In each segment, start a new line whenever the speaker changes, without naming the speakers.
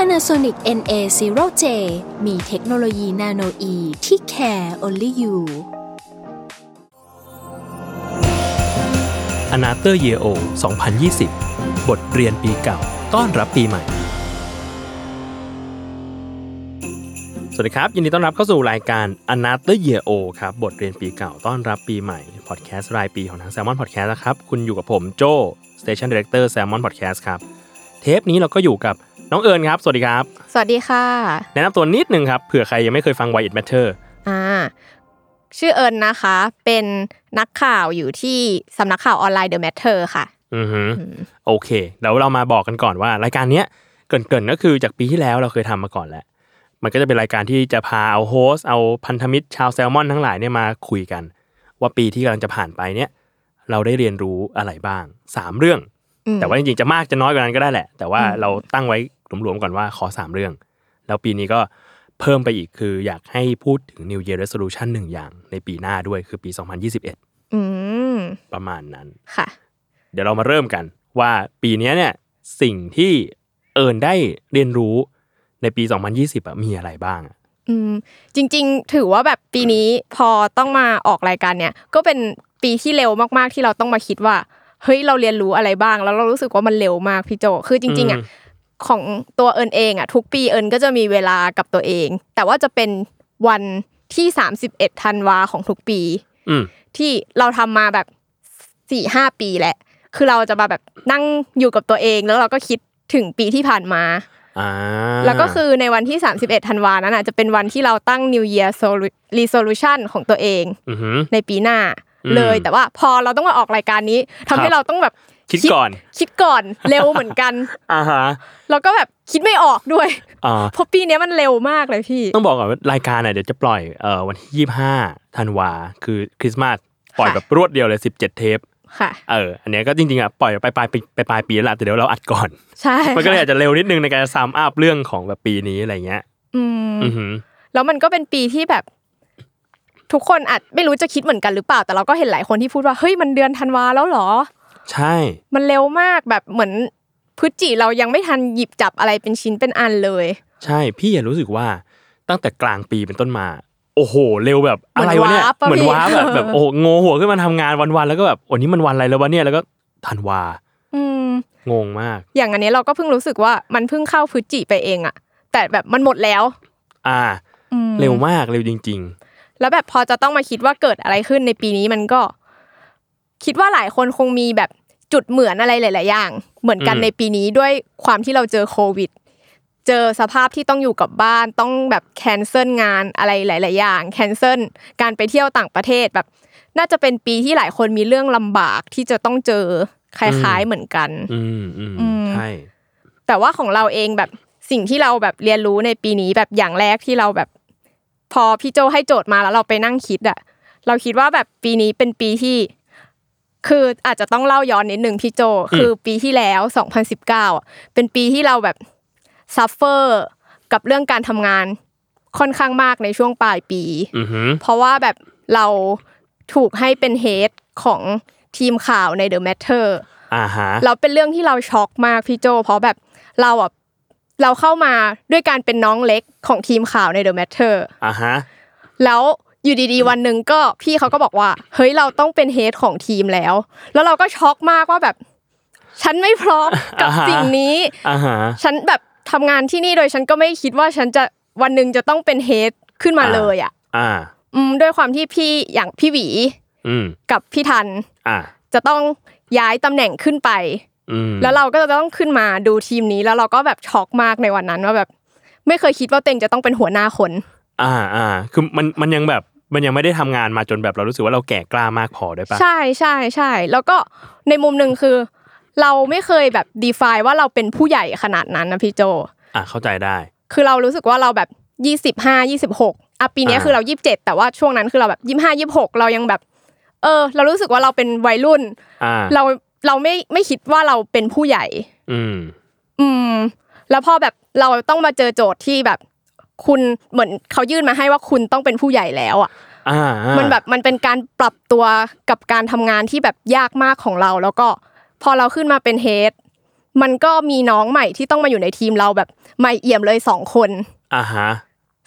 Panasonic NA0J มีเทคโนโลยีนาโนอีที่ care only you
a n a t h e r Year O 2020 บทเรียนปีเก่า ต้อนรับปีใหม่ สวัสดีครับ ยินดีต้อนรับเข้าสู่รายการ a n a t h e r Year O ครับ บทเรียนปีเก่า ต้อนรับปีใหม่ พอดแคสต์รายปีของทาง Salmon Podcast นะครับ คุณอยู่กับผมโจ Station Director Salmon Podcast ครับ เทปนี้เราก็อยู่กับ น้องเอิญครับ สวัสดีครับ
สวัสดีค่ะ
แนะนำตัวนิดนึงครับเผื่อใครยังไม่เคยฟัง Why It Matter
อ่าชื่อเอิญนะคะ เป็นนักข่าวอยู่ที่สำนักข่าวออนไลน์ The Matter ค่ะ
อือฮึโอเคแล้วเรามาบอกกันก่อนว่ารายการเนี้ยเกริ่นๆก็คือจากปีที่แล้วเราเคยทำมาก่อนแล้ว มันก็จะเป็นรายการที่จะพาเอา host เอาพันธมิตรชาวแซลมอนทั้งหลายเนี่ยมาคุยกัน ว่าปีที่กำลังจะผ่านไปเนี่ย เราได้เรียนรู้อะไรบ้างสามเรื่อง
อืม
แต่ว่าจริงๆจะมากจะน้อยกว่านั้นก็ได้แหละ แต่ว่าเราตั้งไว้ หลวมๆก่อนว่าขอสามเรื่อง แล้วปีนี้ก็เพิ่มไปอีกคืออยากให้พูดถึง New Year Resolution หนึ่งอย่างในปีหน้าด้วยคือปี 2021
อืม
ประมาณนั้น
ค่ะ
เดี๋ยวเรามาเริ่มกันว่าปีเนี้ยเนี่ยสิ่งที่เอิญได้เรียนรู้ในปี 2020อะมีอะไรบ้างอะ
อืมจริง ๆ ถือว่าแบบปีนี้พอต้องมาออกรายการเนี่ย ก็เป็นปีที่เร็วมากๆที่เราต้องมาคิดว่าเฮ้ยเราเรียนรู้อะไรบ้าง แล้วเรารู้สึกว่ามันเร็วมากพี่โจ คือจริงๆอะ ของตัวเอิญเองอะทุกปีเอิญก็จะมีเวลากับตัวเอง แต่ว่าจะเป็นวันที่31ธันวาของทุกปี
อืม
ที่เราทำมาแบบสี่ห้าปีแหละ คือเราจะมาแบบนั่งอยู่กับตัวเองแล้วเราก็คิดถึงปีที่ผ่านมา
อ่า
แล้วก็คือในวันที่ 31ธันวานั้นอะจะเป็นวันที่เราตั้ง New Year Solu- Resolution ของตัวเอง
อือหือ
ในปีหน้า
อืม
เลยแต่ว่าพอเราต้องมาออกรายการนี้ทำให้
ครับ
เราต้องแบบ
คิดก่อน
คิดก่อนเร็วเหมือนกัน
อ่าฮะ
แล้วก็แบบคิดไม่ออกด้วย
อ่า
เพราะปีเนี้ยมันเร็วมากเลยพี่
ต้องบอกก่อนว่ารายการเนี่ยเดี๋ยวจะปล่อยเอ่อวันที่25ธันวาคือคริสต์มาสปล่อย
ค่ะ
แบบรวดเดียวเลย17เทป
ค่ะ
เอออันเนี้ยก็จริงๆอะปล่อยไปปลายปีไปปลายปีแล้วล่ะแต่เดี๋ยวเราอัดก่อน
ใช่
มันก็เลย
ค่ะ
อาจจะเร็วนิดนึงในการซัมอัพเรื่องของแบบปีนี้อะไรเงี้ย
อืม
อือหือ
แล้วมันก็เป็นปีที่แบบ ทุกคนอาจไม่รู้จะคิดเหมือนกันหรือเปล่า แต่เราก็เห็นหลายคนที่พูดว่าเฮ้ยมันเดือนธันวาแล้วเหรอ
ใช่
มันเร็วมากแบบเหมือนพฤศจิเรายังไม่ทันหยิบจับอะไรเป็นชิ้นเป็นอันเลย
ใช่พี่อะรู้สึกว่าตั้งแต่กลางปีเป็นต้นมา โอ้โห เร็วแบบอะไรวะเนี่ย
เหมือนวาร์ปอะ
เหมือนว้าร์ปแบบ
พี่
แบบโอ้โหโงหัวขึ้นมาทำงานวันๆแล้วก็แบบโอ้นี้มันวันอะไรแล้ววะเนี่ยแล้วก็ธันวา
อืม
งงมาก
อย่างอันนี้เราก็เพิ่งรู้สึกว่ามันเพิ่งเข้าพฤศจิไปเองอะแต่แบบมันหมดแล้ว
อ่า
อืม
เร็วมากเร็วจริง
แล้วแบบพอจะต้องมาคิดว่าเกิดอะไรขึ้นในปีนี้มันก็ คิดว่าหลายคนคงมีแบบ จุดเหมือนอะไรหลาย ๆ อย่าง เหมือนกัน
อืม
ในปีนี้ด้วยความที่เราเจอโควิด เจอสภาพที่ต้องอยู่กับบ้านต้องแบบแคนเซิลงานอะไรหลาย ๆ อย่างแคนเซิลการไปเที่ยวต่างประเทศแบบ น่าจะเป็นปีที่หลายคนมีเรื่องลำบากที่จะต้องเจอคล้าย ๆ เหมือนกัน
ๆอืมอืม
อืม
ใช่
แต่ว่าของเราเองแบบสิ่งที่เราแบบเรียนรู้ในปีนี้แบบอย่างแรกที่เราแบบ พอพี่โจให้โจทย์มาแล้วเราไปนั่งคิดอะเราคิดว่าแบบปีนี้เป็นปีที่ คืออาจจะต้องเล่าย้อนนิดนึงพี่โจ คือปีที่แล้ว 2019อะเป็นปีที่เราแบบ suffer กับเรื่องการทำงานค่อนข้างมากในช่วงปลายปี
อือหือ
เพราะว่าแบบเราถูกให้เป็น head ของทีมข่าวใน The Matter
อ่าฮะ
เราเป็นเรื่องที่เราช็อกมากพี่โจ เพราะแบบเราอะเราเข้ามาด้วยการเป็นน้องเล็กของทีมข่าวใน The Matter
อ่าฮะ
แล้ว อยู่ดีๆ วันหนึ่งก็พี่เขาก็บอกว่า เฮ้ยเราต้องเป็นเฮดของทีมแล้ว แล้วเราก็ช็อกมากว่าแบบ ฉันไม่พร้อมกับ
อ่าฮะ
สิ่งนี้
อ่าฮะ
ฉันแบบทำงานที่นี่โดยฉันก็ไม่คิดว่าฉันจะวันหนึ่งจะต้องเป็นเฮดขึ้นมา
อ่า
เลยอะ
อ่า
อืมด้วยความที่พี่อย่างพี่หวี
อืม
กับพี่ทัน
อ่า
จะต้องย้ายตำแหน่งขึ้นไป
อืม
แล้วเราก็จะต้องขึ้นมาดูทีมนี้แล้วเราก็แบบช็อกมากในวันนั้นว่าแบบ ไม่เคยคิดว่าตัวเองจะต้องเป็นหัวหน้าคน
อ่าอ่าคือมันมันยังแบบ มันยังไม่ได้ทำงานมาจนแบบเรารู้สึกว่าเราแก่กล้ามากพอด้วยปะ
ใช่ใช่ใช่แล้วก็ในมุมหนึ่งคือ เราไม่เคยแบบ define ว่าเราเป็นผู้ใหญ่ขนาดนั้นนะพี่โจ
อะเข้าใจได้
คือเรารู้สึกว่าเราแบบยี่สิบห้ายี่สิบหกอะปีเนี้ย
อ่า
คือเรายี่สิบเจ็ดแต่ว่าช่วงนั้นคือเราแบบยี่ห้ายี่หกเรายังแบบ เออ เรารู้สึกว่าเราเป็นวัยรุ่น
อ่า
เราเราไม่ไม่คิดว่าเราเป็นผู้ใหญ่
อืม
อืม แล้วพอแบบเราต้องมาเจอโจทย์ที่แบบ คุณเหมือนเขายื่นมาให้ว่าคุณต้องเป็นผู้ใหญ่แล้วอะ
อ่าอ่า
มันแบบมันเป็นการปรับตัวกับการทำงานที่แบบยากมากของเรา แล้วก็พอเราขึ้นมาเป็น head มันก็มีน้องใหม่ที่ต้องมาอยู่ในทีมเราแบบใหม่เอี่ยมเลยสองคน
อ่าฮะ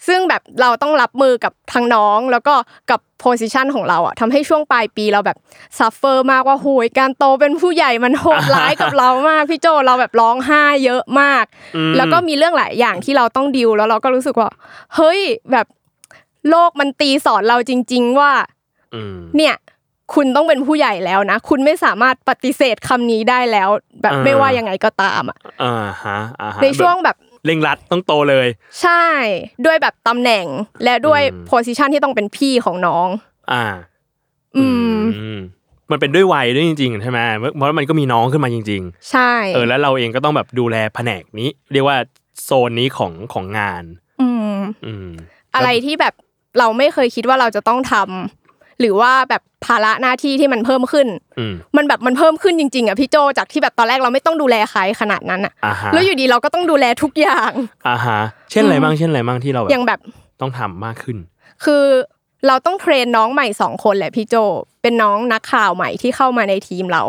ซึ่งแบบเราต้องรับมือกับทางน้องแล้วก็กับ position ของเราอะทำให้ช่วงปลายปีเราแบบ suffer มากว่าโหยการโตเป็นผู้ใหญ่มันโหดร้ายกับเรามากพี่โจเราแบบร้องไห้เยอะมาก
อืม
แล้วก็มีเรื่องหลายอย่างที่เราต้องดิวแล้วเราก็รู้สึกว่า เฮ้ยแบบโลกมันตีสอนเราจริง ๆ ว่า
อืม
เนี่ยคุณต้องเป็นผู้ใหญ่แล้วนะ คุณไม่สามารถปฏิเสธคำนี้ได้แล้ว แบบ
อ่า
ไม่ว่ายังไงก็ตามอะ
อ่าฮะอ่าฮะ
ในช่วงแบบ
เร่งรัดต้องโตเลย
ใช่ด้วยแบบตำแหน่งและด้วย
อืม
โพสิชันที่ต้องเป็นพี่ของน้อง
อ่า
อืม
อืมมันเป็นด้วยวัยด้วยจริงๆใช่ไหมเพราะว่ามันก็มีน้องขึ้นมาจริง
ใช่
ๆเออแล้วเราเองก็ต้องแบบดูแลแผนกนี้ เรียกว่าโซนนี้ของของงาน
อืม
อืม
อะไรที่แบบเราไม่เคยคิดว่าเราจะต้องทำ หรือว่าแบบภาระหน้าที่ที่มันเพิ่มขึ้น
อืม
มันแบบมันเพิ่มขึ้นจริงๆอะพี่โจจากที่แบบตอนแรกเราไม่ต้องดูแลใครขนาดนั้นอะ
อ่าฮะ
แล้วอยู่ดีเราก็ต้องดูแลทุกอย่าง
อ่าฮะเช่นอะไร
อืม
บ้างเช่นอะไรบ้างที่เราแบ
อย่า
บ
งแบบ
ต้องทำมากขึ้น
คือเราต้องเทรนน้องใหม่สองคนแหละพี่โจ เป็นน้องนักข่าวใหม่ที่เข้ามาในทีมเรา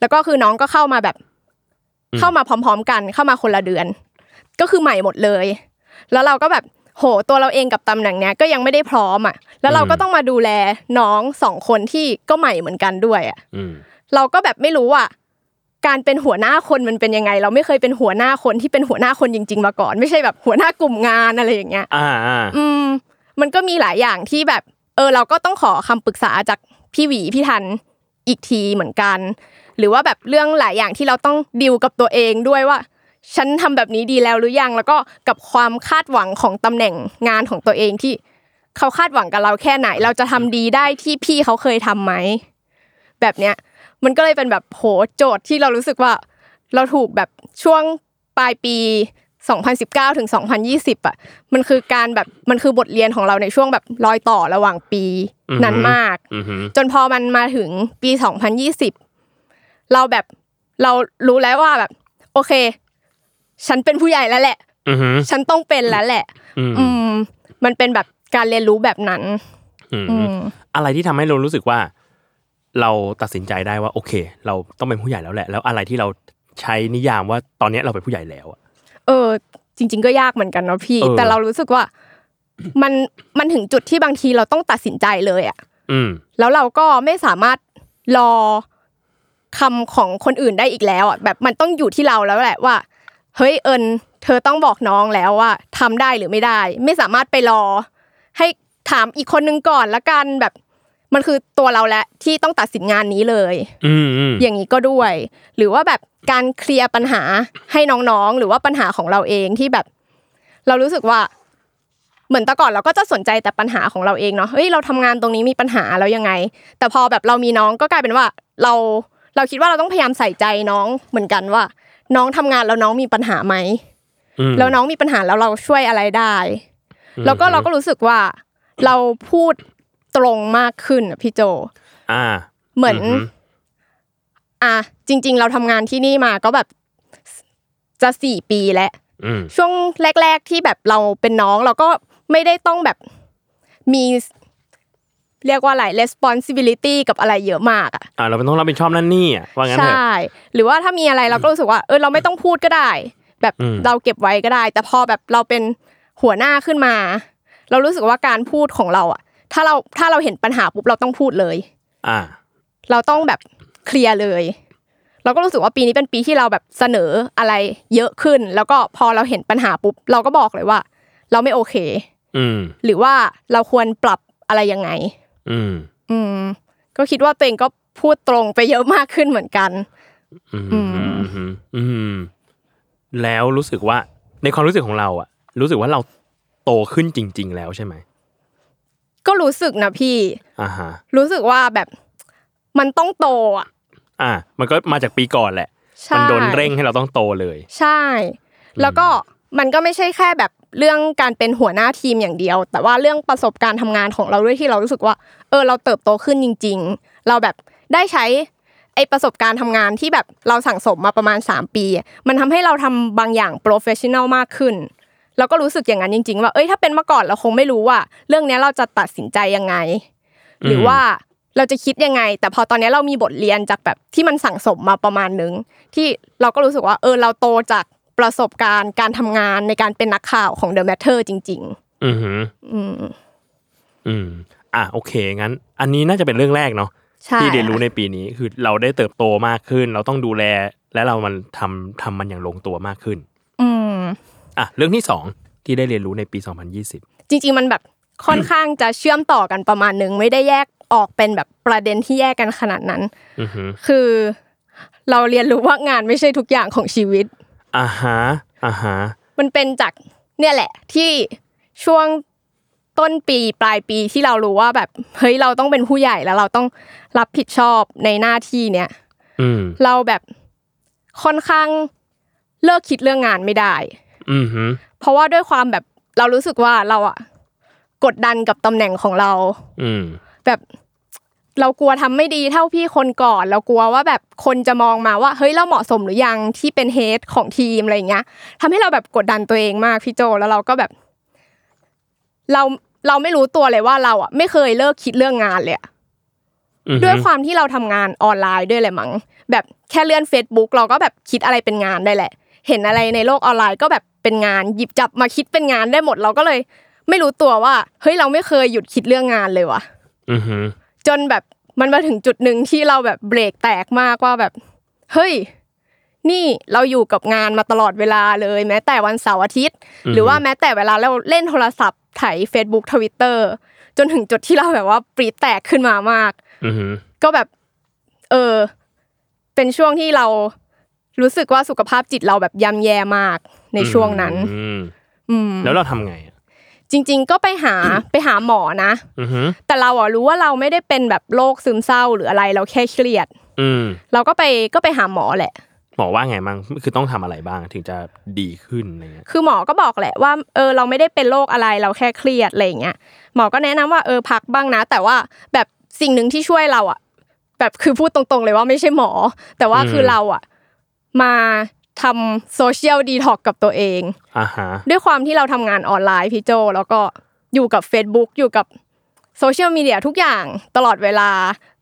แล้วก็คือน้องก็เข้ามาแบบ
อืม
เข้ามาพร้อม ๆ กันเข้ามาคนละเดือน ก็คือใหม่หมดเลย แล้วเราก็แบบ โหตัวเราเองกับตำแหน่งเนี้ยก็ยังไม่ได้พร้อมอะ แล้วเราก็ต้องมาดูแลน้องสองคนที่ก็ใหม่เหมือนกันด้วยอะ
อืม
เราก็แบบไม่รู้ว่าการเป็นหัวหน้าคนมันเป็นยังไง เราไม่เคยเป็นหัวหน้าคนที่เป็นหัวหน้าคนจริง ๆ มาก่อน ไม่ใช่แบบหัวหน้ากลุ่มงานอะไรอย่างเงี้ย
อ่าอ่า
อืม มันก็มีหลายอย่างที่แบบ เออ เราก็ต้องขอคำปรึกษาจากพี่หวีพี่ทันอีกทีเหมือนกัน หรือว่าแบบเรื่องหลายอย่างที่เราต้องดิวกับตัวเองด้วยว่า ฉันทำแบบนี้ดีแล้วหรือยังแล้วก็กับความคาดหวังของตำแหน่งงานของตัวเองที่เขาคาดหวังกับเราแค่ไหน เราจะทำดีได้ที่พี่เขาเคยทำไหมแบบเนี้ยมันก็เลยเป็นแบบโหโจทย์ที่เรารู้สึกว่า เราถูกแบบช่วงปลายปี 2019ถึง2020อะมันคือการแบบมันคือบทเรียนของเราในช่วงแบบรอยต่อระหว่างปีนั้นมาก
อือฮึ
จนพอมันมาถึงปี 2020 เราแบบเรารู้แล้วว่าแบบ โอเค ฉันเป็นผู้ใหญ่แล้วแหละ
อือฮึ
ฉันต้องเป็นแล้วแหละ
อืม
อืม มันเป็นแบบการเรียนรู้แบบนั้น
อืม
อืม
อะไรที่ทำให้เรารู้สึกว่า เราตัดสินใจได้ว่า โอเค เราต้องเป็นผู้ใหญ่แล้วแหละ แล้วอะไรที่เราใช้นิยามว่าตอนเนี้ยเราเป็นผู้ใหญ่แล้วอะ
เออ จริง ๆ ก็ยากเหมือนกันเนาะพี่
เออ
แต่เรารู้สึกว่า มันมันถึงจุดที่บางทีเราต้องตัดสินใจเลยอะ
อืม
แล้วเราก็ไม่สามารถรอคำของคนอื่นได้อีกแล้วอะแบบมันต้องอยู่ที่เราแล้วแหละว่า เฮ้ยเอิญเธอต้องบอกน้องแล้วว่าทำได้หรือไม่ได้ ไม่สามารถไปรอ ให้ถามอีกคนนึงก่อนละกันแบบ มันคือตัวเราแหละที่ต้องตัดสินงานนี้เลย
อืมอืม
อย่างนี้ก็ด้วย หรือว่าแบบการเคลียร์ปัญหาให้น้องๆ หรือว่าปัญหาของเราเองที่แบบ เรารู้สึกว่าเหมือนแต่ก่อนเราก็จะสนใจแต่ปัญหาของเราเองเนาะเฮ้ยเราทำงานตรงนี้มีปัญหาแล้วยังไง แต่พอแบบเรามีน้องก็กลายเป็นว่าเรา เราคิดว่าเราต้องพยายามใส่ใจน้องเหมือนกันว่า น้องทำงานแล้วน้องมีปัญหาไหม
อืม
แล้วน้องมีปัญหาแล้วเราช่วยอะไรได้ แล้วก็เราก็รู้สึกว่า เราพูดตรงมากขึ้นอะพี่โจ
อ่า
เหมือน
อือฮึ
อะจริง ๆ เราทำงานที่นี่มาก็แบบจะสี่ปีแล้ว
อืม
ช่วงแรก ๆที่แบบเราเป็นน้องเราก็ไม่ได้ต้องแบบมี เรียกว่าอะไร responsibility กับอะไรเยอะมากอะ
อ่าเราเป็นต้องรับผิดชอบนั่นนี่อะว่างั้นเถอะ
ใช่หรือว่าถ้ามีอะไรเราก็รู้สึกว่าเออเราไม่ต้องพูดก็ได้ แบบ
อืม
เราเก็บไว้ก็ได้ แต่พอแบบเราเป็นหัวหน้าขึ้นมา เรารู้สึกว่าการพูดของเราอะ ถ้าเราถ้าเราเห็นปัญหาปุ๊บเราต้องพูดเลย
อ่า
เราต้องแบบเคลียร์เลย เราก็รู้สึกว่าปีนี้เป็นปีที่เราแบบเสนออะไรเยอะขึ้น แล้วก็พอเราเห็นปัญหาปุ๊บเราก็บอกเลยว่า เราไม่โอเค
อืม
หรือว่าเราควรปรับอะไรยังไง
อืม
อืม ก็คิดว่าตัวเองก็พูดตรงไปเยอะมากขึ้นเหมือนกัน
อืม
อื
อื
ม
มอืมอืมแล้วรู้สึกว่า ในความรู้สึกของเราอะรู้สึกว่าเราโตขึ้นจริง ๆ แล้วใช่ไหม
ก็รู้สึกนะพี่
อ่าฮะ
รู้สึกว่าแบบมันต้องโตอะ
อ่า มันก็มาจากปีก่อนแหละ
ใช่
มันโดนเร่งให้เราต้องโตเลย
ใช่ แล้วก็ มันก็ไม่ใช่แค่แบบเรื่องการเป็นหัวหน้าทีมอย่างเดียว แต่ว่าเรื่องประสบการณ์ทำงานของเราด้วยที่เรารู้สึกว่า เออ เราเติบโตขึ้นจริง ๆ เราแบบได้ใช้ไอประสบการณ์ทำงานที่แบบเราสั่งสมมาประมาณ 3 ปี มันทำให้เราทำบางอย่าง professional มากขึ้นแล้วก็รู้สึกอย่างนั้นจริง ๆ ว่าเอ้ยถ้าเป็นเมื่อก่อนเราคงไม่รู้ว่า เรื่องนี้เราจะตัดสินใจยังไง หรือว่าเราจะคิดยังไง แต่พอตอนนี้เรามีบทเรียนจากแบบที่มันสั่งสมมาประมาณนึงที่เราก็รู้สึกว่า เออเราโตจาก ประสบการณ์การทำงานในการเป็นนักข่าวของ The Matter จริง
อือหือ
ๆอืม
อืมอะโอเคงั้น อันนี้น่าจะเป็นเรื่องแรกเนาะ
ใช่
ที่เรียนรู้ในปีนี้คือเราได้เติบโตมากขึ้น เราต้องดูแล และเรามันทำทำมันอย่างลงตัวมากขึ้น
อืม
อะเรื่องที่สองที่ได้เรียนรู้ในปี 2020
จริง ๆ มันแบบค่อนข้างจะเชื่อมต่อกันประมาณนึงไม่ได้แยกออกเป็นแบบประเด็นที่แยกกันขนาดนั้น
อือหือ
คือ เราเรียนรู้ว่างานไม่ใช่ทุกอย่างของชีวิต
อ่าฮะอ่าฮะ
มันเป็นจากเนี่ยแหละ ที่ช่วงต้นปีปลายปีที่เรารู้ว่าแบบเฮ้ยเราต้องเป็นผู้ใหญ่แล้วเราต้องรับผิดชอบในหน้าที่เนี้ย
อืม
เราแบบค่อนข้างเลิกคิดเรื่องงานไม่ได้
อือหือ
เพราะว่าด้วยความแบบเรารู้สึกว่าเราอะกดดันกับตำแหน่งของเรา
อืม
แบบ เรากลัวทำไม่ดีเท่าพี่คนก่อน เรากลัวว่าแบบคนจะมองมาว่าเฮ้ยเราเหมาะสมหรือยังที่เป็นเฮดของทีมอะไรอย่างเงี้ยทำให้เราแบบกดดันตัวเองมากพี่โจแล้วเราก็แบบ เราเราไม่รู้ตัวเลยว่าเราอะไม่เคยเลิกคิดเรื่องงานเลยอะ
อือหือ
ด้วยความที่เราทำงานออนไลน์ด้วยแหละมั้งแบบแค่เลื่อน Facebook เราก็แบบคิดอะไรเป็นงานได้แหละ เห็นอะไรในโลกออนไลน์ก็แบบเป็นงานหยิบจับมาคิดเป็นงานได้หมดเราก็เลย ไม่รู้ตัวว่า เฮ้ยเราไม่เคยหยุดคิดเรื่องงานเลยว่ะ
อือหือ
จนแบบมันมาถึงจุดหนึ่งที่เราแบบเบรกแตกมากว่าแบบเฮ้ยนี่เราอยู่กับงานมาตลอดเวลาเลย แม้แต่วันเสาร์อาทิตย์ หรือว่าแม้แต่เวลาเราเล่นโทรศัพท์ไถ Facebook Twitter จนถึงจุดที่เราแบบว่าปรีดแตกขึ้นมามาก
อือหือ
ก็แบบ เออ เป็นช่วงที่เรารู้สึกว่าสุขภาพจิตเราแบบย่ำแย่มากในช่วงนั้น
อืม
อืม
แล้วเราทำไงอะ
จริง ๆ ก็ไปหาไปหาหมอนะ
อือหือ
แต่เราอะรู้ว่าเราไม่ได้เป็นแบบโรคซึมเศร้าหรืออะไรเราแค่เครียด
อืม
เราก็ไปก็ไปหาหมอแหละ
หมอว่าไงมั่งคือต้องทำอะไรบ้างถึงจะดีขึ้นอะไรเงี้ย
คือหมอก็บอกแหละว่าเออเราไม่ได้เป็นโรคอะไรเราแค่เครียดอะไรอย่างเงี้ยหมอก็แนะนำว่าเออพักบ้างนะ แต่ว่าแบบสิ่งหนึ่งที่ช่วยเราอะ แบบคือพูดตรงๆเลยว่าไม่ใช่หมอ แต่ว่าคือเราอะ มา ทำโซเชียลดีท็อกกับตัวเอง
อ่าฮะ
ด้วยความที่เราทำงานออนไลน์พี่โจ แล้วก็อยู่กับ Facebook อยู่กับโซเชียลมีเดียทุกอย่างตลอดเวลา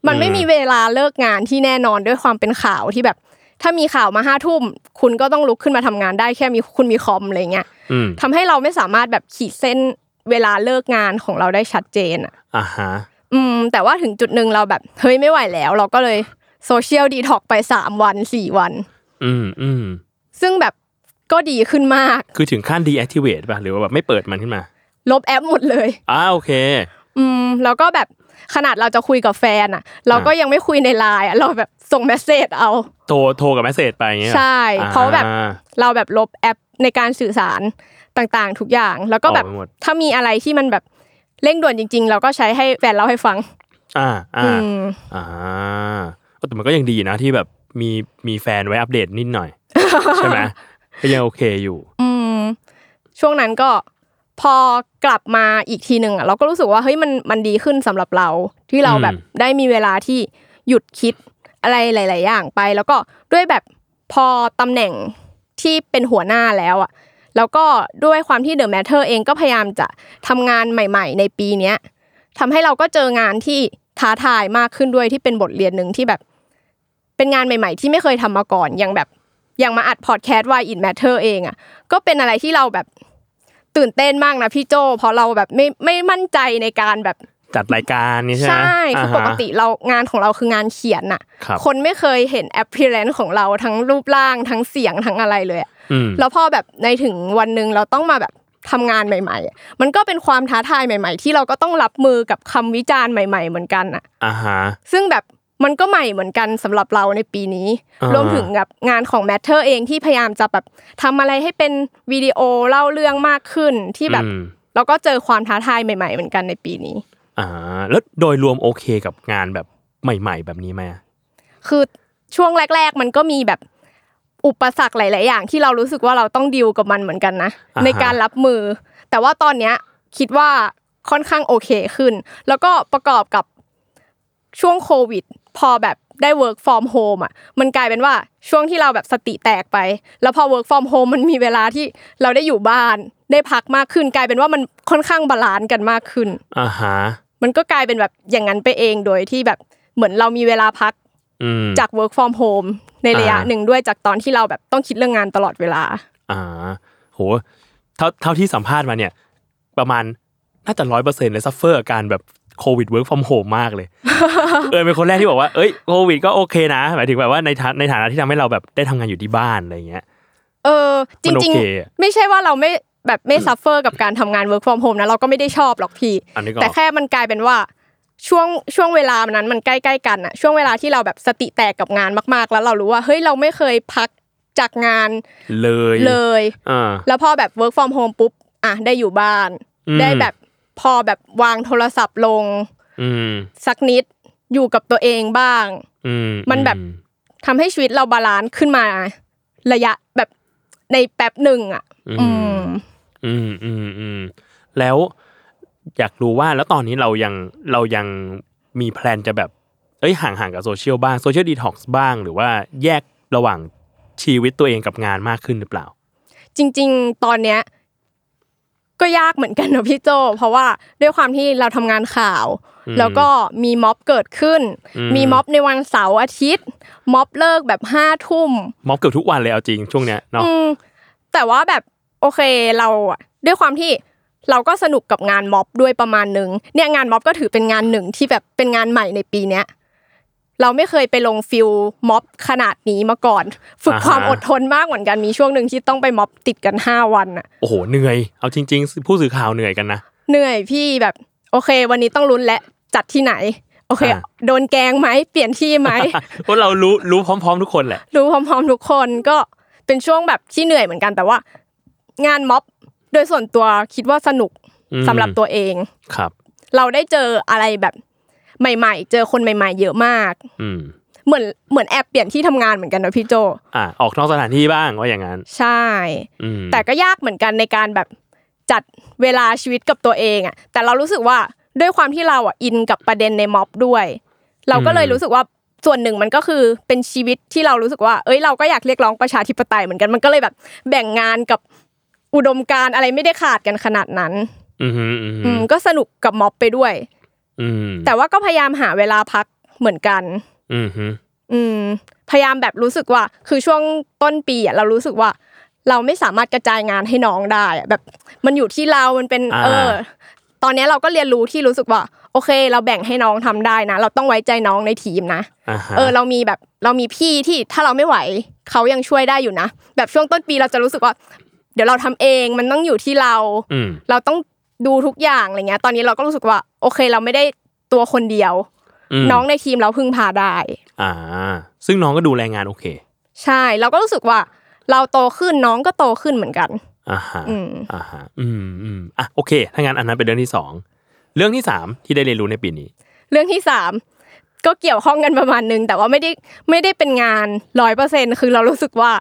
มันไม่มีเวลาเลิกงานที่แน่นอนด้วยความเป็นข่าวที่แบบ ถ้ามีข่าวมาห้าทุ่ม คุณก็ต้องลุกขึ้นมาทำงานได้แค่มีคุณมีคอมอะไรเงี้ย
อืม
ทำให้เราไม่สามารถแบบขีดเส้นเวลาเลิกงานของเราได้ชัดเจนอะ
อ่าฮะ
อืม แต่ว่าถึงจุดหนึ่งเราแบบเฮ้ยไม่ไหวแล้ว เราก็เลยโซเชียลดีท็อกไปสามวันสี่วัน
อืมอืม
ซึ่งแบบก็ดีขึ้นมาก
คือถึงขั้น deactivate ป่ะหรือว่าแบบไม่เปิดมันขึ้นมา
ลบแอปหมดเลย
อ่าโอเค
อืมแล้วก็แบบขนาดเราจะคุยกับแฟนอะ เราก็ยังไม่คุยในไลน์อะเราแบบส่งเมสเซจเอา
โทรโทรกับแมสเซจไปอย่างเงี้ย
ใช่
อ่
เพราะแบบเราแบบลบแอปในการสื่อสารต่างๆ ทุกอย่าง แล้วก็แบบ
ออไปหมด
ถ้ามีอะไรที่มันแบบเร่งด่วนจริง ๆ เราก็ใช้ให้แฟนเล่าให้ฟัง
อ่าอ่า
อืม
อ่าเออแต่มันก็ยังดีนะที่แบบมีมีแฟนไว้อัปเดตนิดหน่อย ใช่ไหมก็ยังโอเคอยู่
อืมช่วงนั้นก็พอกลับมาอีกทีหนึ่งอะเราก็รู้สึกว่าเฮ้ยมันมันดีขึ้นสำหรับเรา ที่เราแบบ
อืม
ได้มีเวลาที่หยุดคิดอะไรหลาย ๆ อย่างไป แล้วก็ด้วยแบบพอตำแหน่งที่เป็นหัวหน้าแล้วอะแล้วก็ด้วยความที่ The Matter เองก็พยายามจะทำงานใหม่ ๆ ในปีเนี้ยทำให้เราก็เจองานที่ท้าทายมากขึ้นด้วยที่เป็นบทเรียนหนึ่งที่แบบ เป็นงานใหม่ ๆ ที่ไม่เคยทำมาก่อนอย่างแบบ อย่างมาอัดพอดแคสต์ Why It Matter เองอะก็เป็นอะไรที่เราแบบตื่นเต้นมากนะพี่โจเพราะเราแบบไม่ไม่มั่นใจในการแบบ
จัดรายการนี่ใช่ไหม
ใช่คือปกติเรางานของเราคืองานเขียนน่ะ
ครับ
คนไม่เคยเห็น appearance ของเราทั้งรูปร่างทั้งเสียงทั้งอะไรเลยอะ
อืม
แล้วพอแบบในถึงวันหนึ่งเราต้องมาแบบทำงานใหม่ๆอะมันก็เป็นความท้าทายใหม่ ๆ ที่เราก็ต้องรับมือกับคำวิจารณ์ใหม่ ๆ เหมือนกันอะ
อ่าฮะ
ซึ่งแบบ มันก็ใหม่เหมือนกันสำหรับเราในปีนี้
อ่ารร
วมถึงกับงานของ Matter เองที่พยายามจะแบบทำอะไรให้เป็นวิดีโอเล่าเรื่องมากขึ้นที่แบบ
อืม
เราก็เจอความท้าทายใหม่ ๆ เหมือนกันในปีนี้
อ่าแล้วโดยรวมโอเคกับงานแบบใหม่ ๆ แบบนี้ไหม
คือช่วงแรก ๆ มันก็มีแบบอุปสรรคหลาย ๆ อย่าง ที่เรารู้สึกว่าเราต้องดิวกับมันเหมือนกันนะ
อ่าฮะ
ในการรับมือ แต่ว่าตอนเนี้ยคิดว่าค่อนข้างโอเคขึ้น แล้วก็ประกอบกับช่วงโควิด พอแบบได้ work from home อะ มันกลายเป็นว่าช่วงที่เราแบบสติแตกไป แล้วพอ work from home มันมีเวลาที่เราได้อยู่บ้านได้พักมากขึ้น กลายเป็นว่ามันค่อนข้าง balance กันมากขึ้น
อ่าฮะ
มันก็กลายเป็นแบบอย่างนั้นไปเองโดยที่แบบเหมือนเรามีเวลาพัก
อืม
จาก work from home ในระยะ
อ่า
หนึ่งด้วยจากตอนที่เราแบบต้องคิดเรื่องงานตลอดเวลา
อ่า โห เท่าเท่าที่สัมภาษณ์มาเนี่ย ประมาณน่าจะร้อยเปอร์เซ็นต์เลย suffer การแบบ โควิด work from home มากเลยเออเป็นคนแรกที่บอกว่าเอ้ยโควิดก็โอเคนะหมายถึงแบบว่าในฐานในฐานะที่ทำให้เราแบบได้ทำงานอยู่ที่บ้านอะไรเงี้ย
เออจ
มันโอ
ริง
เคอะ
ๆไม่ใช่ว่าเราไม่แบบไม่ suffer กับการทำงาน work from home นะเราก็ไม่ได้ชอบหรอกพี่
อันนี้ก็
แต่แค่มันกลายเป็นว่าช่วงช่วงเวลานั้นมันใกล้ๆกันอะช่วงเวลาที่เราแบบสติแตกกับงานมากๆ แล้วเรารู้ว่าเฮ้ยเราไม่เคยพักจากงาน
เลย
เลย
อ่า
แล้วพอแบบ work from home ปุ๊บอะได้อยู่บ้าน
อืม
ได้แบบ พอแบบวางโทรศัพท์ลง
อืม
สักนิดอยู่กับตัวเองบ้าง
อืม
มันแบบทำให้ชีวิตเรา balance ขึ้นมา ระยะแบบในแป๊บหนึ่งอะ
อืม
อืม
อืมอืมอืมแล้วอยากรู้ว่าแล้วตอนนี้เรายังเรายังมี plan จะแบบ เอ้ยห่างๆกับโซเชียลบ้าง social detox บ้าง หรือว่าแยกระหว่างชีวิตตัวเองกับงานมากขึ้นหรือเปล่า
จริง ๆ ตอนเนี้ย ก็ยากเหมือนกันนะพี่โจ เพราะว่าด้วยความที่เราทำงานข่าว
อืม
แล้วก็มีม็อบเกิดขึ้น
อืม
มีม็อบในวันเสาร์อาทิตย์ ม็อบเลิกแบบห้าทุ่ม
ม็อบเกือบทุกวันเลยเอาจริงช่วงเนี้ยเนาะ
อืมแต่ว่าแบบโอเคเราอะด้วยความที่เราก็สนุกกับงานม็อบด้วยประมาณหนึ่งเนี่ยงานม็อบก็ถือเป็นงานหนึ่งที่แบบเป็นงานใหม่ในปีเนี้ย เราไม่เคยไปลงฟิลม็อบขนาดนี้มาก่อน ฝึกความอดทนมากเหมือนกันมีช่วงหนึ่งที่ต้องไปม็อบติดกันห้าวันอะ
โอ้โหเหนื่อยเอาจริง ๆ ผู้สื่อข่าวเหนื่อยกันนะ
เหนื่อยพี่แบบโอเค วันนี้ต้องลุ้นและจัดที่ไหนโอเค
อ่า
โดนแกล้งไหมเปลี่ยนที่ไหม
เพราะเรารู้รู้พร้อม ๆ ทุกคนแหละ
รู้พร้อม ๆ ทุกคนก็เป็นช่วงแบบที่เหนื่อยเหมือนกันแต่ว่า งานม็อบโดยส่วนตัวคิดว่าสนุก
อืม
สำหรับตัวเอง
ครับ
เราได้เจออะไรแบบ ใหม่ ๆ เจอคนใหม่ ๆ เยอะมาก
อืม
เหมือนเหมือนแอบเปลี่ยนที่ทำงานเหมือนกันนะพี่โจ
อะออกนอกสถานที่บ้างว่าอย่างนั้น
ใช่
อืม
แต่ก็ยากเหมือนกันในการแบบจัดเวลาชีวิตกับตัวเองอะ แต่เรารู้สึกว่าด้วยความที่เราอะอินกับประเด็นในม็อบด้วย เราก็เลยรู้สึกว่าส่วนหนึ่งมันก็คือเป็นชีวิตที่เรารู้สึกว่า เอ้ยเราก็อยากเรียกร้องประชาธิปไตยเหมือนกันมันก็เลยแบบ แบ่งงานกับอุดมการณ์อะไรไม่ได้ขาดกันขนาดนั้น
อืมอืมอืม
อืมก็สนุกกับม็อบไปด้วย
อืม
แต่ว่าก็พยายามหาเวลาพักเหมือนกัน
อืมฮึ
อืมพยายามแบบรู้สึกว่า คือช่วงต้นปีอะเรารู้สึกว่า เราไม่สามารถกระจายงานให้น้องได้อะแบบ มันอยู่ที่เรา มันเป็น
อ่า
เออ ตอนเนี้ยเราก็เรียนรู้ที่รู้สึกว่า โอเค เราแบ่งให้น้องทำได้นะ เราต้องไว้ใจน้องในทีมนะ
อ่าฮะ
เออ เรามีแบบเรามีพี่ที่ถ้าเราไม่ไหวเขายังช่วยได้อยู่นะแบบช่วงต้นปีเราจะรู้สึกว่า เดี๋ยวเราทำเองมันต้องอยู่ที่เรา
อืม
เราต้อง ดูทุกอย่างอะไรเงี้ย ตอนนี้เราก็รู้สึกว่า โอเคเราไม่ได้ตัวคนเดียว
ม
น้องในทีมเราพึ่งพาได้
อ่า ซึ่งน้องก็ดูแลงานโอเค
ใช่ เราก็รู้สึกว่า เราโตขึ้นน้องก็โตขึ้นเหมือนกัน
อ่าฮะ
อืม
อ่าฮะอืมอืมอะโอเค ถ้างั้นอันนั้นเป็นเรื่องที่สองเรื่องที่สามที่ได้เรียนรู้ในปีนี้
เรื่องที่สามก็เกี่ยวข้องกันประมาณนึงแต่ว่าไม่ได้ไม่ได้เป็นงานร้อยเปอร์เซ็นคือเรารู้สึกว่า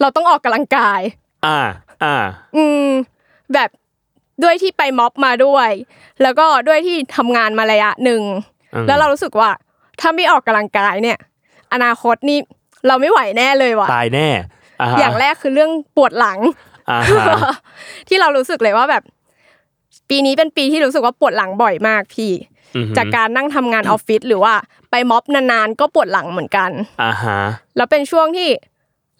เราต้องออกกำลังกาย
อ่า อ่า
อืม แบบ ด้วยที่ไปม็อบมาด้วย แล้วก็ด้วยที่ทำงานมาระยะหนึ่ง
อืม
แล้วเรารู้สึกว่า ถ้าไม่ออกกำลังกายเนี่ย อนาคตนี่เราไม่ไหวแน่เลยว่ะ
ตายแน่อ่าฮะ
อย่างแรกคือเรื่องปวดหลัง
อ่าฮะ
ที่เรารู้สึกเลยว่าแบบ ปีนี้เป็นปีที่รู้สึกว่าปวดหลังบ่อยมากพี่
อือฮึ
จากการนั่งทำงานออฟฟิศหรือว่าไปม็อบนานๆก็ปวดหลังเหมือนกัน
อ่าฮะ
แล้วเป็นช่วงที่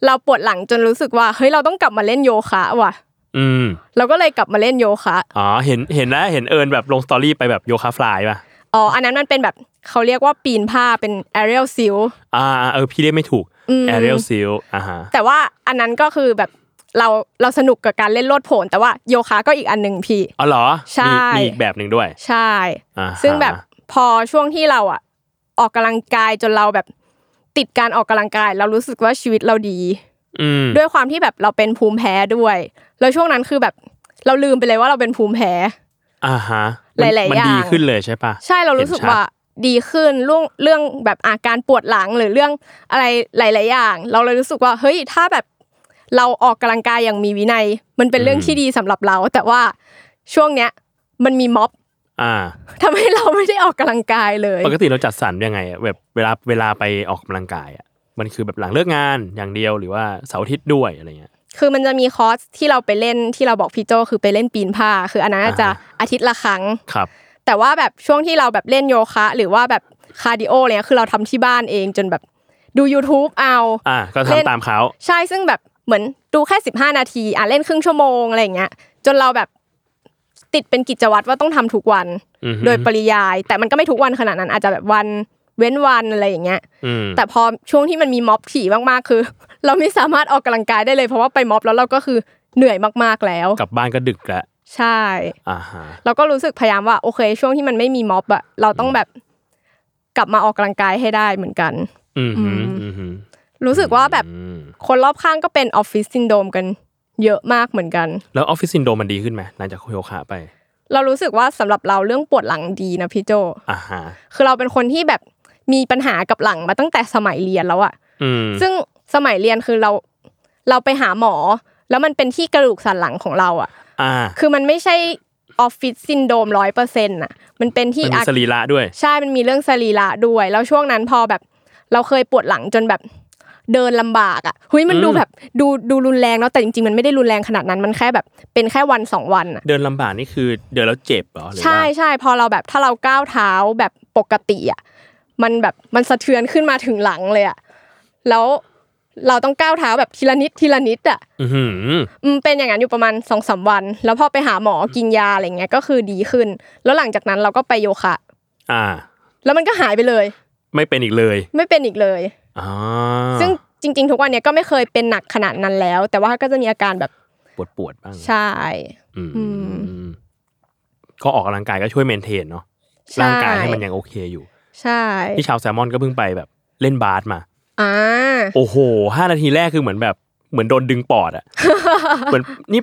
เราปวดหลังจนรู้สึกว่าเฮ้ยเราต้องกลับมาเล่นโยคะว่ะ
อืม
เราก็เลยกลับมาเล่นโยคะ
อ๋อเห็นเห็นนะเห็นเอิญแบบลงสตอรี่ไปแบบโยคะฟลายป่ะ
อ๋ออันนั้นมันเป็นแบบเขาเรียกว่าปีนผ้าเป็น aerial seal
อ่าเออพี่เรียกไม่ถูก
อืม
aerial seal อ่าฮะ
แต่ว่าอันนั้นก็คือแบบเราเราสนุกกับการเล่นโลดโผนแต่ว่าโยคะก็อีกอันหนึ่งพี่
อ๋อเหรอ
ใช่
มีมีอีกแบบหนึ่งด้วย
ใช่
อ่าฮะ
ซึ่งแบบพอช่วงที่เราอะออกกำลังกายจนเราแบบติดการออกกำลังกาย เรารู้สึกว่าชีวิตเราดี
อืม
ด้วยความที่แบบเราเป็นภูมิแพ้ด้วย แล้วช่วงนั้นคือแบบเราลืมไปเลยว่าเราเป็นภูมิแพ้
อ่าฮะ
หลายๆ
มัน
อย่าง
ดีขึ้นเลยใช่ปะ
ใช่เรารู้สึก
เห็นชัด
ว่าดีขึ้นเรื่องเรื่องแบบอาการปวดหลังหรือเรื่องอะไรหลาย ๆ อย่าง เราเลยรู้สึกว่าเฮ้ยถ้าแบบเราออกกำลังกายอย่างมีวินัย มันเป็นเรื่องที่ดีสำหรับเรา แต่ว่าช่วงเนี้ยมันมีม็อบ
อ่า
ทำให้เราไม่ได้ออกกำลังกายเลย
ปกติเราจัดสรรยังไงอะแบบเวลาเวลาไปออกกำลังกายอะมันคือแบบหลังเลิกงานอย่างเดียวหรือว่าเสาร์อาทิตย์ด้วยอะไรเงี้ย
คือมันจะมีคอร์สที่เราไปเล่นที่เราบอกพี่โจคือไปเล่นปีนผ้า คืออันนั้นจะ
อ่าฮะ
อาทิตย์ละครั้ง
ครับ
แต่ว่าแบบช่วงที่เราแบบเล่นโยคะ หรือว่าแบบcardio อะไรเนี่ยคือเราทำที่บ้านเองจนแบบดู YouTube เอา
อ่าก็
เล่น
ทำตามเขา
ใช่ซึ่งแบบเหมือนดูแค่ 15 นาทีอะเล่นครึ่งชั่วโมงอะไรอย่างเงี้ย จนเราแบบติดเป็นกิจวัตรว่าต้องทำทุกวัน
อือฮึ
โดยปริยาย แต่มันก็ไม่ทุกวันขนาดนั้นอาจจะแบบวันเว้นวันอะไรอย่างเงี้ย
อืม
แต่พอช่วงที่มันมีม็อบถี่มากๆ คือ เราไม่สามารถออกกำลังกายได้เลยเพราะว่าไปม็อบแล้วเราก็คือเหนื่อยมากๆแล้ว
กลับบ้านก็ดึกแล้ว
ใช่
อ่าฮะ
เราก็รู้สึกพยายามว่าโอเคช่วงที่มันไม่มีม็อบอะเราต้องแบบกลับมาออกกำลังกายให้ได้เหมือนกัน
อืมฮึ
อืม
อืมฮึ
รู้สึกว่าแบบ
อืม
คนรอบข้างก็เป็นออฟฟิศซินโดรมกัน เยอะมากเหมือนกัน
แล้วออฟฟิศซินโดรมมันดีขึ้นไหมหลังจากโยคะไป
เรารู้สึกว่าสำหรับเราเรื่องปวดหลังดีนะพี่โจ
อ่าฮะ
คือเราเป็นคนที่แบบมีปัญหากับหลังมาตั้งแต่สมัยเรียนแล้วอะ
อืม
ซึ่ง สมัยเรียนคือเราเราไปหาหมอ แล้วมันเป็นที่กระดูกสันหลังของเราอะ
อ่า
คือมันไม่ใช่ออฟฟิศซินโดรมร้อยเปอร์เซ็นต์อะมันเป็นที่
มันมี
อา
สรีระด้วย
ใช่ มันมีเรื่องสรีระด้วย แล้วช่วงนั้นพอแบบ เราเคยปวดหลังจนแบบเดินลำบากอะเฮ้ยมันดู
อืม
แบบดูดูรุนแรงเนาะแต่จริงๆมันไม่ได้รุนแรงขนาดนั้นมันแค่แบบเป็นแค่วันสองวันอะ
เดินลำบากนี่คือเดินแล้วเจ็บเหรอหรือว่า
ใช่ใช่พอเราแบบถ้าเราก้าวเท้าแบบปกติอะมันแบบมันสะเทือนขึ้นมาถึงหลังเลยอะแล้ว เราต้องก้าวเท้าแบบทีละนิดทีละนิดอะ
อือหือ
อืมเป็นอย่างนั้นอยู่ประมาณสองสามวัน แล้วพอไปหาหมอกินยาอะไรเงี้ยก็คือดีขึ้น แล้วหลังจากนั้นเราก็ไปโยคะ
อ่า
แล้วมันก็หายไปเลย
ไม่เป็นอีกเลย
ไม่เป็นอีกเลย
อ่า
ซึ่งจริง ๆ ทุกวันเนี้ยก็ไม่เคยเป็นหนักขนาดนั้นแล้ว แต่ว่าก็จะมีอาการแบบ
ปวดปวดๆบ้าง
ใช่
อืม
อืม
ก็ออกกำลังกายก็ช่วยเมนเทนเนาะ
ใช่
ร่างกายให้มันยังโอเคอยู่
ใช่
พี่ชาวแซลมอนก็เพิ่งไปแบบเล่นบาสมา
อ่า
โอ้โหห้านาทีแรกคือเหมือนแบบเหมือนโดนดึงปอดอะเหมือนนี่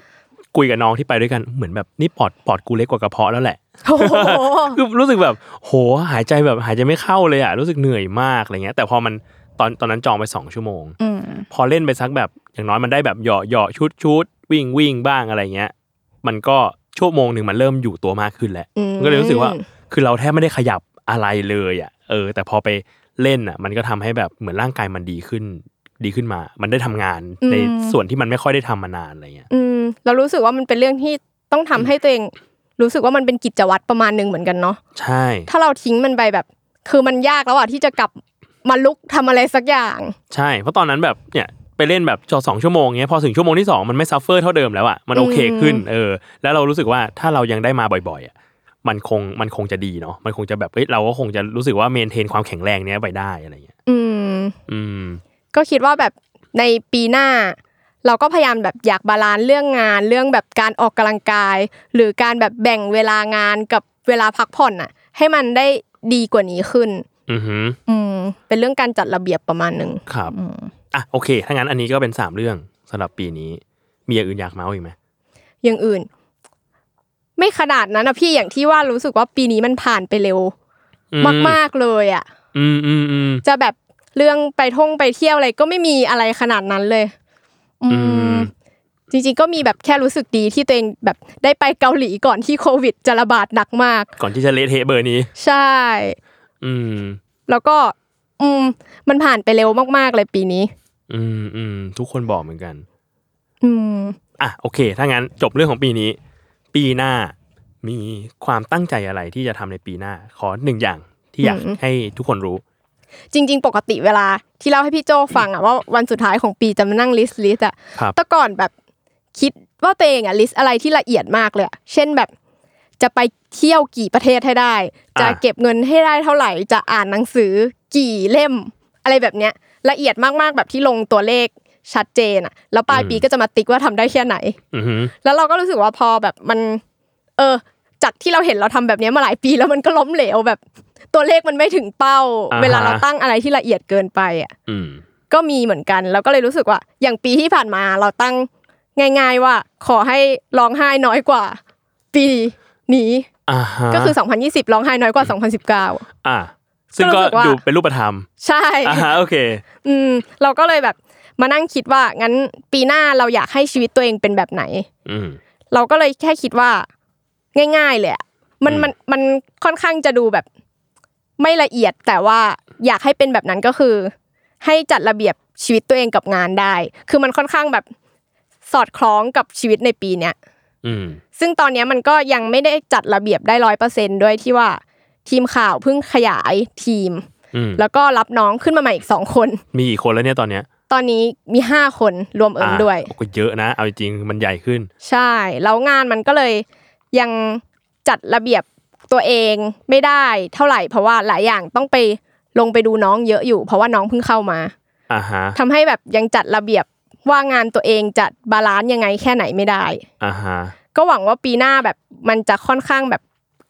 คุยกับน้องที่ไปด้วยกันเหมือนแบบนี่ปอดปอดกูเล็กกว่ากระเพาะแล้วแหละ
โอ้โห
คือรู้สึกแบบ โหหายใจแบบหายใจไม่เข้าเลยอะรู้สึกเหนื่อยมากอะไรเงี้ย แต่พอมันตอนตอนนั้นจองไปสองชั่วโมง
อืม
พอเล่นไปสักแบบอย่างน้อยมันได้แบบเหยาะเหยาะชุดชุดวิ่งวิ่งบ้างอะไรเงี้ย มันก็ชั่วโมงหนึ่งมันเริ่มอยู่ตัวมากขึ้นแล้ว
อืม
มันก็เลยรู้สึกว่า คือเราแทบไม่ได้ขยับอะไรเลยอะเออ แต่พอไป เล่นอะมันก็ทำให้แบบเหมือนร่างกายมันดีขึ้นดีขึ้นมา มันได้ทำงานในส่วนที่มันไม่ค่อยได้ทำมานานอะไรเงี้ย
อืมเรารู้สึกว่ามันเป็นเรื่องที่ต้องทำให้ตัวเอง รู้สึกว่ามันเป็นกิจวัตรประมาณหนึ่งเหมือนกันเนาะ
ใช่
ถ้าเราทิ้งมันไปแบบ คือมันยากแล้วอะที่จะกลับมาลุกทำอะไรสักอย่าง
ใช่ เพราะตอนนั้นแบบเนี่ยไปเล่นแบบจอสองชั่วโมงเงี้ยพอถึงชั่วโมงที่สองมันไม่ suffer เท่าเดิมแล้วอะมันโอเคขึ้นเออแล้วเรารู้สึกว่าถ้าเรายังได้มาบ่อยๆอะ มันคงมันคงจะดีเนาะมันคงจะแบบเฮ้ยเราก็คงจะรู้สึกว่า maintain ความแข็งแรงเนี้ยไปได้อะไรเงี้ย
อืม
อืม
ก็คิดว่าแบบในปีหน้า เราก็พยายามแบบอยาก balance เรื่องงานเรื่องแบบการออกกำลังกาย หรือการแบบแบ่งเวลางานกับเวลาพักผ่อนน่ะ ให้มันได้ดีกว่านี้ขึ้น
อือหือ
อืม เป็นเรื่องการจัดระเบียบประมาณหนึ่ง
ครับอะโอเคถ้างั้นอันนี้ก็เป็นสามเรื่องสำหรับปีนี้มีอย่างอื่นอยากเมาส์อีกไหม
อย่างอื่น ไม่ขนาดนั้นนะพี่อย่างที่ว่ารู้สึกว่าปีนี้มันผ่านไปเร็ว มากๆเลยอะ
อืมอืมอืม
จะแบบเรื่องไปท่องไปเที่ยวอะไรก็ไม่มีอะไรขนาดนั้นเลย อื
อื
ม
ม
จริงๆก็มีแบบแค่รู้สึกดีที่ตัวเองแบบได้ไปเกาหลีก่อนที่โควิดจะระบาดหนักมาก
ก่อนที่จะเละเทะเบอร์นี้
ใช่
อืม
แล้วก็ อืม มันผ่านไปเร็วมากๆเลยปีนี้
อืมอืมทุกคนบอกเหมือนกัน
อืม
อะโอเค ถ้างั้นจบเรื่องของปีนี้ ปีหน้ามีความตั้งใจอะไรที่จะทำในปีหน้า ขอหนึ่งอย่างที่อยาก
อืม
ให้ทุกคนรู้
จริง ๆ ปกติเวลาที่เล่าให้พี่โจฟังอะว่าวันสุดท้ายของปีจะมานั่ง list list อะ
ครับ
แต่ก่อนแบบคิดว่าตัวเองอะ list อะไรที่ละเอียดมากเลยอะเช่นแบบจะไปเที่ยวกี่ประเทศให้ได้ จะเก็บเงินให้ได้เท่าไหร่ จะอ่านหนังสือกี่เล่ม อะไรแบบเนี้ยละเอียดมากๆแบบที่ลงตัวเลข ชัดเจนอะแล้วปลายปีก็จะมาติ๊กว่าทำได้แค่ไหน
อือหือ
แล้วเราก็รู้สึกว่าพอแบบมัน เออ จากที่เราเห็นเราทำแบบเนี้ยมาหลายปีแล้วมันก็ล้มเหลวแบบ ตัวเลขมันไม่ถึงเป้า เวลาเราตั้งอะไรที่ละเอียดเกินไปอะ
อืม
ก็มีเหมือนกันแล้วก็เลยรู้สึกว่า อย่างปีที่ผ่านมาเราตั้งง่าย ๆ ว่า ขอให้ร้องไห้น้อยกว่า ปีนี้
อ่าฮะ
ก็คือ 2020ร้องไห้น้อยกว่า 2019
อะซึ่งก็
รู้สึกว่า
ดูเป็นรูปธรรม
ใช่
อ่าฮะโอเค
อืม เราก็เลยแบบ มานั่งคิดว่างั้นปีหน้าเราอยากให้ชีวิตตัวเองเป็นแบบไหน
อืม
เราก็เลยแค่คิดว่า ง่าย ๆเลยอะมัน
อืม
มันมันค่อนข้างจะดูแบบ ไม่ละเอียดแต่ว่าอยากให้เป็นแบบนั้นก็คือ ให้จัดระเบียบชีวิตตัวเองกับงานได้ คือมันค่อนข้างแบบสอดคล้องกับชีวิตในปีเนี้ย
อืม
ซึ่งตอนเนี้ยมันก็ยังไม่ได้จัดระเบียบได้ร้อยเปอร์เซนด้วยที่ว่า ทีมข่าวเพิ่งขยายทีม
อืม
แล้วก็รับน้องขึ้นมาใหม่อีกสองคน
มีกี่คนแล้วเนี่ยตอนเนี้ย
ตอนนี้มีห้าคนรวมเอิญด้วย
อ่าก็เยอะนะ เอาจริงๆมันใหญ่ขึ้น
ใช่แล้วงานมันก็เลยยังจัดระเบียบตัวเองไม่ได้เท่าไหร่ เพราะว่าหลายอย่างต้องไปลงไปดูน้องเยอะอยู่ เพราะว่าน้องเพิ่งเข้ามา
อ่าฮะ
ทำให้แบบยังจัดระเบียบว่างานตัวเองจัด balance ยังไงแค่ไหนไม่ได้
อ่าฮะ
ก็หวังว่าปีหน้าแบบมันจะค่อนข้างแบบ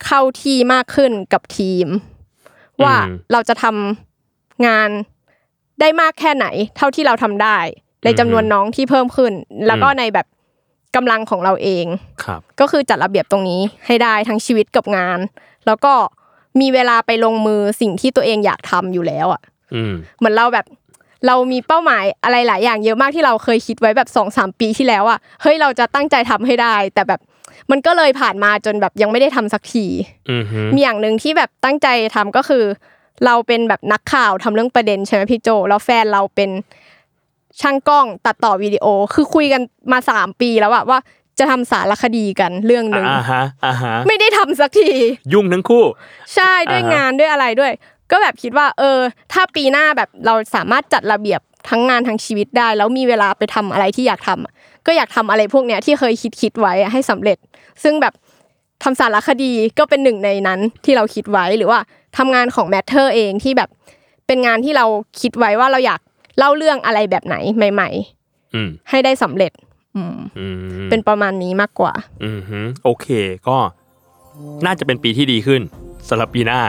เข้าที่มากขึ้นกับทีม ว่าเราจะทำงาน ได้มากแค่ไหน เท่าที่เราทำได้ ในจำนวนน้องที่เพิ่มขึ้น แล้วก็ในแบบกำลังของเราเอง
ครับ
ก็คือจัดระเบียบตรงนี้ให้ได้ทั้งชีวิตกับงาน แล้วก็มีเวลาไปลงมือสิ่งที่ตัวเองอยากทำอยู่แล้วอะ
อืม
เหมือนเราแบบเรามีเป้าหมายอะไรหลายอย่างเยอะมากที่เราเคยคิดไว้แบบสองสามปีที่แล้วอะเฮ้ยเราจะตั้งใจทำให้ได้ แต่แบบมันก็เลยผ่านมาจนแบบยังไม่ได้ทำสักที
อืมฮึ
มีอย่างหนึ่งที่แบบตั้งใจทำก็คือ เราเป็นแบบนักข่าวทำเรื่องประเด็นใช่ไหมพี่โจ แล้วแฟนเราเป็นช่างกล้องตัดต่อวิดีโอ คือคุยกันมาสามปีแล้วอะว่าจะทำสารคดีกันเรื่องหนึ่ง
อ่าฮะอ่าฮะ
ไม่ได้ทำสักที
ยุ่งทั้งคู่
ใช่ด้วย
อ่าฮะ
งานด้วยอะไรด้วย ก็แบบคิดว่า เออ ถ้าปีหน้าแบบเราสามารถจัดระเบียบทั้งงานทั้งชีวิตได้ แล้วมีเวลาไปทำอะไรที่อยากทำอะก็อยากทำอะไรพวกเนี้ยที่เคยคิดคิดไว้อะให้สำเร็จ ซึ่งแบบทำสารคดีก็เป็นหนึ่งในนั้นที่เราคิดไว้หรือว่า ทำงานของแมทเทอร์เองที่แบบเป็นงานที่เราคิดไว้ว่าเราอยากเล่าเรื่องอะไรแบบไหนใหม่
อืม
ๆให้ได้สำเร็จอืม
อืม
เป็นประมาณนี้มากกว่า
อืมฮึโอเคก็น่าจะเป็นปีที่ดีขึ้นสำหรับปีหน้า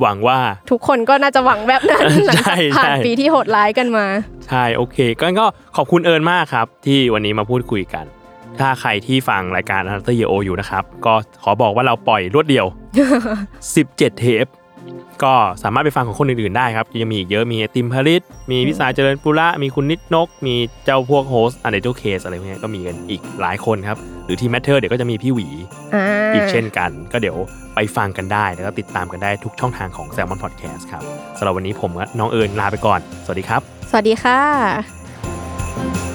หวังว่า
ทุกคนก็น่าจะหวังแบบนั้นหลัง
ใช่
จากผ่าน
ใช่
ปีที่โหดร้ายกันมา
ใช่โอเคก็ก็ขอบคุณเอิญมากครับ ที่วันนี้มาพูดคุยกัน ถ้าใครที่ฟังรายการ a n a t o r Year O อยู่นะครับ ก็ขอบอกว่าเราปล่อยรวดเดียว 17 เทป ก็สามารถไปฟังของคนอื่นๆได้ครับยังมีอีกเยอะมีไอติมพริษฐ์มีพี่ทรายเจริญปุระมีคุณนิดนก มีเจ้าพวก host Untitled Case อะไรพวกเนี้ยก็มีกันอีกหลายคนครับ หรือ The MATTER เดี๋ยวก็จะมีพี่หวี
อ่า
อีกเช่นกัน ก็เดี๋ยวไปฟังกันได้ แล้วก็ติดตามกันได้ทุกช่องทางของ Salmon Podcast ครับสำหรับวันนี้ผมกับน้องเอิญลาไปก่อน สวัสดีครับ
สวัสดีค่ะ